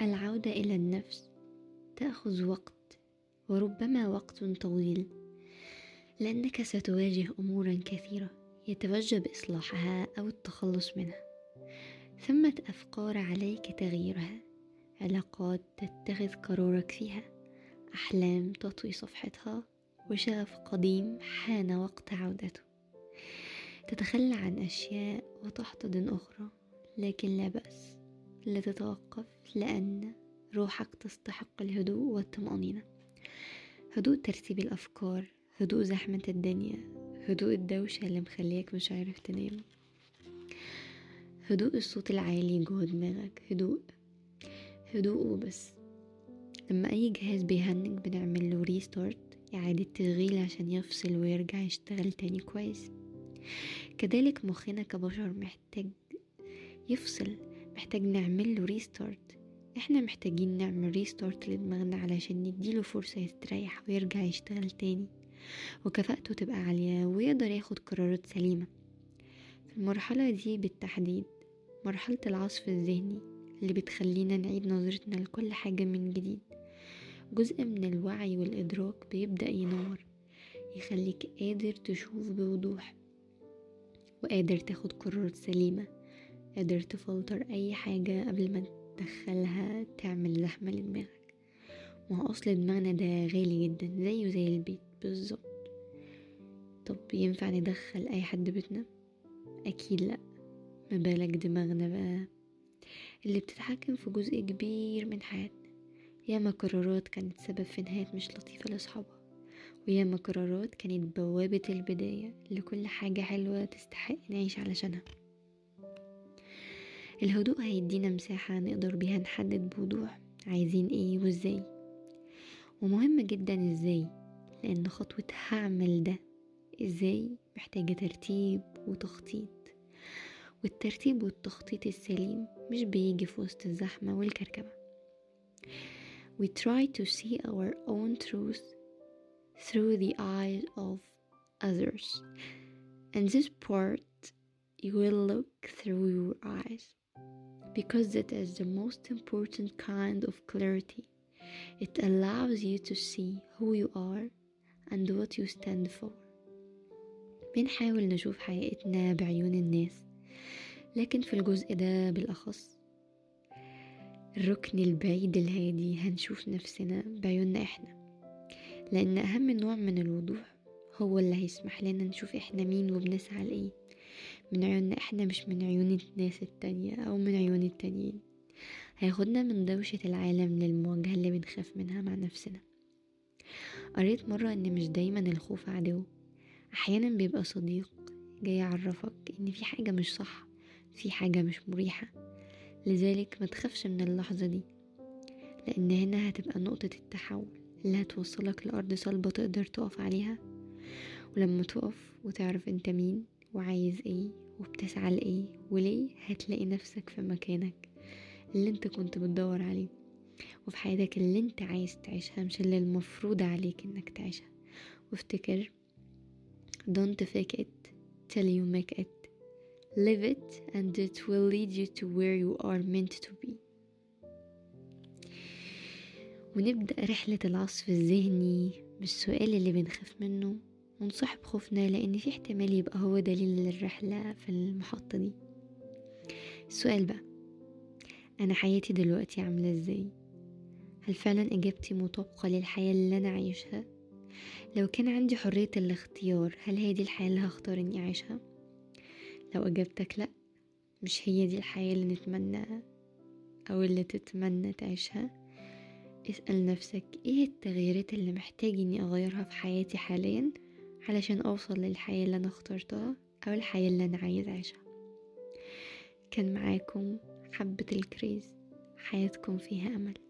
العودة إلى النفس تأخذ وقت وربما وقت طويل لأنك ستواجه أمورا كثيرة يتوجب إصلاحها أو التخلص منها. ثمة أفكار عليك تغييرها. علاقات تتخذ قرارك فيها. أحلام تطوي صفحتها. وشغف قديم حان وقت عودته. تتخلى عن أشياء وتحتضن أخرى لكن لا بأس. لا تتوقف لأن روحك تستحق الهدوء والطمأنينة. هدوء ترتيب الأفكار هدوء زحمة الدنيا هدوء الدوشة اللي مخليك مش عارف تنام. هدوء الصوت العالي جوه دماغك هدوء هدوء وبس. لما أي جهاز بيهنج بنعمل له ريستارت إعادة تشغيل عشان يفصل ويرجع يشتغل تاني كويس. كذلك مخنا كبشر محتاج يفصل. محتاج نعمل له restart إحنا محتاجين نعمل restart لدماغنا علشان نديله فرصة يستريح ويرجع يشتغل تاني. وكفاءته تبقى عالية ويقدر ياخد قرارات سليمة. في المرحلة دي بالتحديد مرحلة العصف الذهني اللي بتخلينا نعيد نظرتنا لكل حاجة من جديد. جزء من الوعي والإدراك بيبدأ ينور يخليك قادر تشوف بوضوح وقادر تاخد قرارات سليمة. قادر تفلتر أي حاجة قبل ما تدخلها تعمل زحمة لدماغك. ما أصل دماغنا ده غالي جدا زيه زي البيت. بالظبط. طب ينفع ندخل أي حد بيتنا؟ أكيد لأ. ما بالك دماغنا بقى اللي بتتحكم في جزء كبير من حياتنا. ياما قرارات كانت سبب في نهايات مش لطيفة لأصحابها وياما قرارات كانت بوابة البداية لكل حاجة حلوة تستحق نعيش علشانها. الهدوء هيدينا مساحة نقدر بيها نحدد بوضوح عايزين إيه وازاي. ومهم جدا إزاي لأن خطوة هعمل ده إزاي محتاجة ترتيب وتخطيط. والترتيب والتخطيط السليم مش بيجي في وسط الزحمة والكركبة. We try to see our own truth through the eyes of others. And this part you will look through your eyes. Because that is the most important kind of clarity. It allows you to see who you are and what you stand for. بنحاول نشوف حقيقتنا بعيون الناس لكن في الجزء ده بالأخص الركن البعيد الهادي هنشوف نفسنا بعيوننا إحنا لأن أهم نوع من الوضوح هو اللي هيسمح لنا نشوف إحنا مين وبنسعى لإيه من عيوننا إحنا مش من عيون الناس التانية أو من عيون التانيين. هياخدنا من دوشة العالم للمواجهة اللي بنخاف منها مع نفسنا. قريت مرة إن مش دايما الخوف عدو. أحيانا بيبقى صديق جاي يعرفك إن في حاجة مش صح في حاجة مش مريحة. لذلك ما تخافش من اللحظة دي لأن هنا هتبقى نقطة التحول اللي هتوصلك لأرض صلبة تقدر تقف عليها. ولما تقف وتعرف أنت مين وعايز إيه وبتسعى لإيه وليه هتلاقي نفسك في مكانك اللي أنت كنت بتدور عليه. وفي حياتك اللي أنت عايز تعيشها مش اللي المفروض عليك إنك تعيشها. وافتكر don't fake it till you make it. Live it and it will lead you to where you are meant to be. ونبدأ رحلة العصف الذهني بالسؤال اللي بنخاف منه. ونصاحب خوفنا لأن في احتمال يبقى هو دليل الرحلة في المحطة دي السؤال بقى أنا حياتي دلوقتي عاملة إزاي؟ هل فعلا إجابتي مطابقة للحياة اللي أنا عايشها؟ لو كان عندي حرية الاختيار هل هي دي الحياة اللي هختار إني أعيشها؟ لو إجابتك لأ مش هي دي الحياة اللي نتمنى أو اللي تتمنى تعيشها اسأل نفسك إيه التغييرات اللي محتاج إني أغيرها في حياتي حاليا علشان أوصل للحياة اللي أنا اخترتها أو الحياة اللي أنا عايز أعيشها. كان معاكم حبة الكريز. حياتكم فيها أمل.